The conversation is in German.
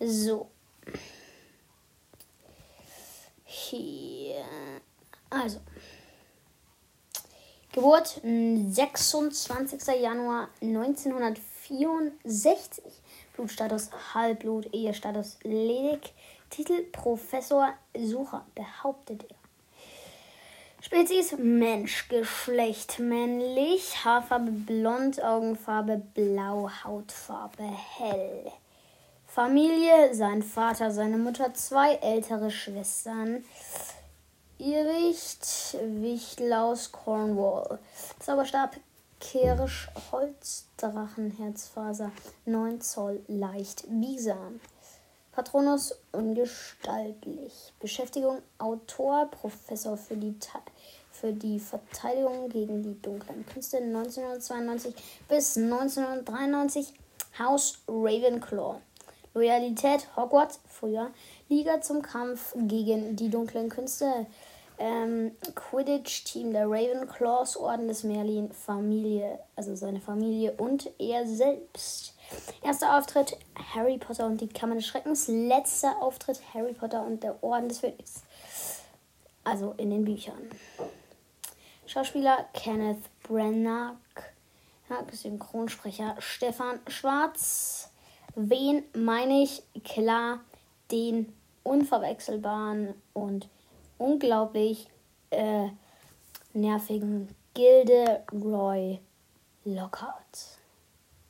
So. Hier. Also. Geburt 26. Januar 1964. Blutstatus Halbblut, Ehestatus ledig. Titel Professor Sucher, behauptet er. Spezies Mensch, Geschlecht männlich, Haarfarbe blond, Augenfarbe blau, Hautfarbe hell. Familie, sein Vater, seine Mutter, zwei ältere Schwestern. Irrwicht, Wichtlaus, Cornwall. Zauberstab, Kirsch, Holz, Drachenherzfaser, 9 Zoll, leicht, biesam. Patronus ungestaltlich. Beschäftigung Autor, Professor für die, für die Verteidigung gegen die dunklen Künste 1992 bis 1993. Haus Ravenclaw. Loyalität Hogwarts, früher Liga zum Kampf gegen die dunklen Künste. Ähm, Quidditch-Team der Ravenclaws, Orden des Merlin, Familie, also seine Familie und er selbst. Erster Auftritt Harry Potter und die Kammer des Schreckens. Letzter Auftritt Harry Potter und der Orden des Phönix. Also in den Büchern. Schauspieler Kenneth Branagh. Synchronsprecher Stefan Schwarz. Wen meine ich? Klar, den unverwechselbaren und unglaublich äh, nervigen Gilde Roy Lockhart.